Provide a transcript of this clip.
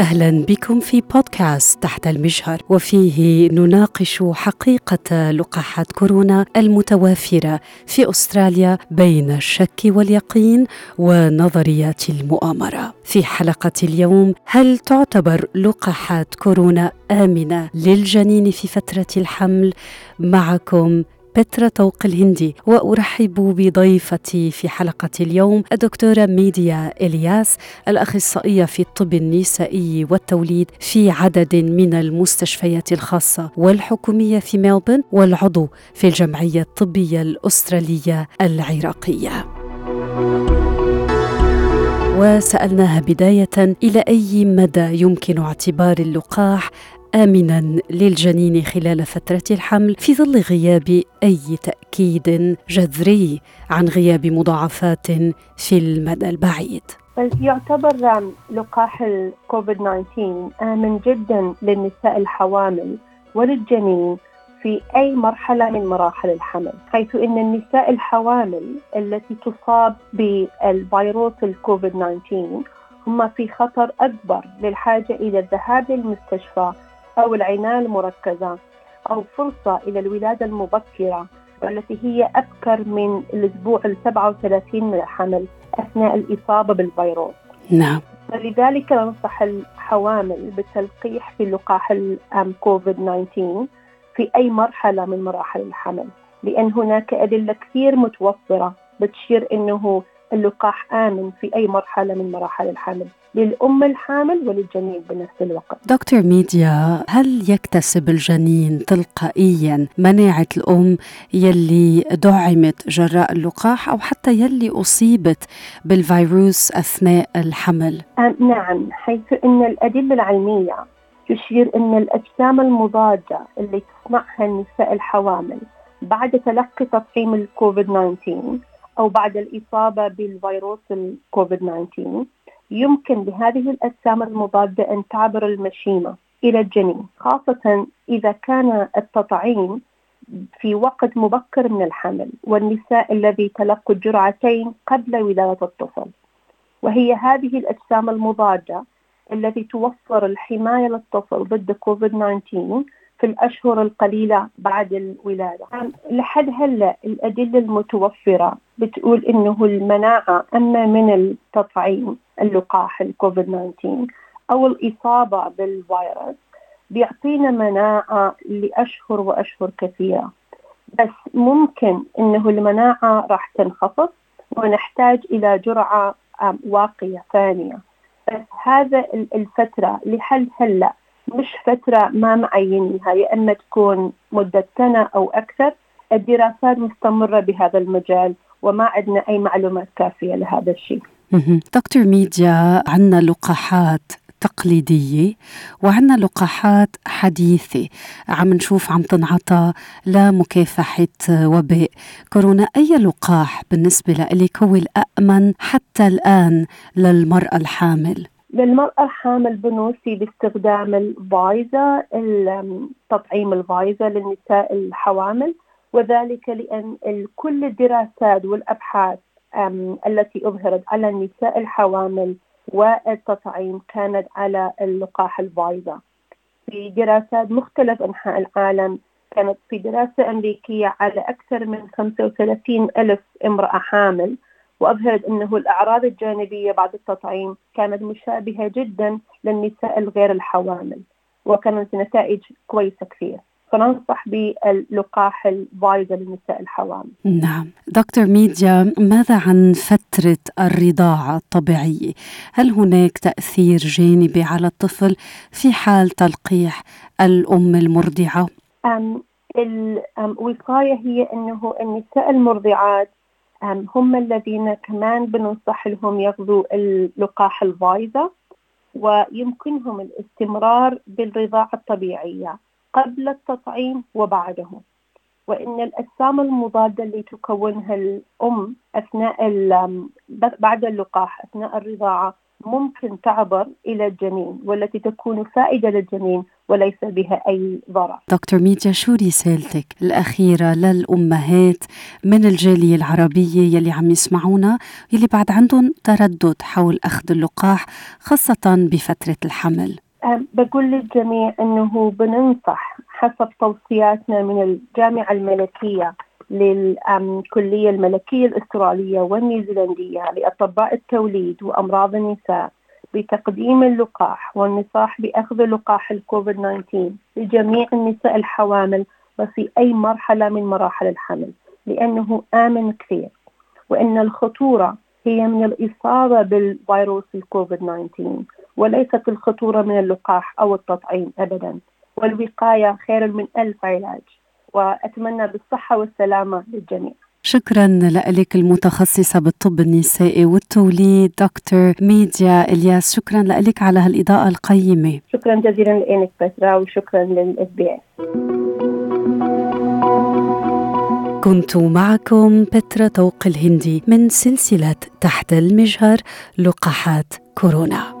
أهلا بكم في بودكاست تحت المجهر وفيه نناقش حقيقة لقاحات كورونا المتوافرة في أستراليا بين الشك واليقين ونظريات المؤامرة. في حلقة اليوم هل تعتبر لقاحات كورونا آمنة للجنين في فترة الحمل؟ معكم بترا طوق الهندي وأرحب بضيفتي في حلقة اليوم الدكتورة ميديا إلياس الأخصائية في الطب النسائي والتوليد في عدد من المستشفيات الخاصة والحكومية في ملبورن والعضو في الجمعية الطبية الأسترالية العراقية. وسألناها بداية إلى أي مدى يمكن اعتبار اللقاح امنا للجنين خلال فترة الحمل في ظل غياب أي تأكيد جذري عن غياب مضاعفات في المدى البعيد. يعتبر لقاح الكوفيد 19 آمن جدا للنساء الحوامل وللجنين في أي مرحلة من مراحل الحمل حيث أن النساء الحوامل التي تصاب بالفيروس الكوفيد 19 هم في خطر أكبر للحاجة إلى الذهاب للمستشفى أو العناية المركزة أو فرصة إلى الولادة المبكرة والتي هي أبكر من الأسبوع ال 37 من الحمل أثناء الإصابة بالفيروس. نعم. فلذلك ننصح الحوامل بالتلقيح في لقاح كوفيد 19 في أي مرحلة من مراحل الحمل لأن هناك أدلة كثير متوفرة بتشير أنه اللقاح آمن في أي مرحلة من مراحل الحمل للأم الحامل وللجنين بنفس الوقت دكتور ميديا هل يكتسب الجنين تلقائيا مناعة الأم يلي دعمت جراء اللقاح أو حتى يلي أصيبت بالفيروس أثناء الحمل؟ نعم حيث أن الأدلة العلمية تشير أن الأجسام المضادة اللي تصنعها النساء الحوامل بعد تلقي تطعيم الكوفيد 19 أو بعد الإصابة بالفيروس الكوفيد 19 يمكن لهذه الأجسام المضادة أن تعبر المشيمة إلى الجنين خاصة إذا كان التطعيم في وقت مبكر من الحمل والنساء الذي تلقوا الجرعتين قبل ولادة الطفل. وهي هذه الأجسام المضادة التي توفر الحماية للطفل ضد كوفيد 19 في الأشهر القليلة بعد الولادة. لحد هلأ الأدلة المتوفرة بتقول إنه المناعة أما من التطعيم اللقاح الكوفيد 19 أو الإصابة بالفيروس بيعطينا مناعة لأشهر وأشهر كثيرة. بس ممكن إنه المناعة راح تنخفض ونحتاج إلى جرعة واقية ثانية. بس هذا الفترة لحد هلأ مش فترة ما معينيها يا إما تكون مدة سنة أو أكثر الدراسات مستمرة بهذا المجال وما عندنا أي معلومات كافية لهذا الشيء. دكتور ميديا عندنا لقاحات تقليدية وعندنا لقاحات حديثة. عم نشوف عم تنعطى لمكافحة وباء. كورونا أي لقاح بالنسبة لك هو الأأمن حتى الآن للمرأة الحامل؟ للمرأة الحامل بنوصي باستخدام الفايزا تطعيم الفايزا للنساء الحوامل وذلك لأن كل الدراسات والأبحاث التي أظهرت على النساء الحوامل والتطعيم كانت على اللقاح الفايزا في دراسات مختلف أنحاء العالم كانت في دراسة أمريكية على أكثر من 35 ألف امرأة حامل وأظهرت أنه الأعراض الجانبية بعد التطعيم كانت مشابهة جدا للنساء الغير الحوامل وكانت نتائج كويسة كثير فننصح باللقاح الفايزر للنساء الحوامل. نعم، دكتور ميديا ماذا عن فترة الرضاعة الطبيعية؟ هل هناك تأثير جانبي على الطفل في حال تلقيح الأم المرضعة؟ أم الوقاية هي أنه النساء المرضعات هم الذين كمان بننصح لهم ياخذوا اللقاح الفايزر ويمكنهم الاستمرار بالرضاعة الطبيعية قبل التطعيم وبعده وإن الأجسام المضادة اللي تكونها الأم أثناء بعد اللقاح أثناء الرضاعة ممكن تعبر إلى الجنين والتي تكون فائدة للجنين وليس بها أي ضرر. دكتور ميديا شو رسالتك الأخيرة للأمهات من الجالية العربية يلي عم يسمعونا يلي بعد عندهم تردد حول أخذ اللقاح خاصة بفترة الحمل؟ بقول للجميع أنه بننصح حسب توصياتنا من الجامعة الملكية للكلية الملكية الأسترالية والنيوزيلندية لأطباء التوليد وأمراض النساء بتقديم اللقاح والنصاح بأخذ لقاح الكوفيد 19 لجميع النساء الحوامل وفي أي مرحلة من مراحل الحمل لأنه آمن كثير. وأن الخطورة هي من الإصابة بالفيروس الكوفيد 19 وليست الخطورة من اللقاح أو التطعيم أبدا. والوقاية خير من ألف علاج وأتمنى بالصحة والسلامة للجميع. شكرا لك المتخصصة بالطب النسائي والتوليد دكتور ميديا إلياس. شكرا لك على هالإضاءة القيمة. شكرا جزيلا لك بترا وشكرا للاس بي كنت معكم بترا توق الهندي من سلسلة تحت المجهر لقاحات كورونا.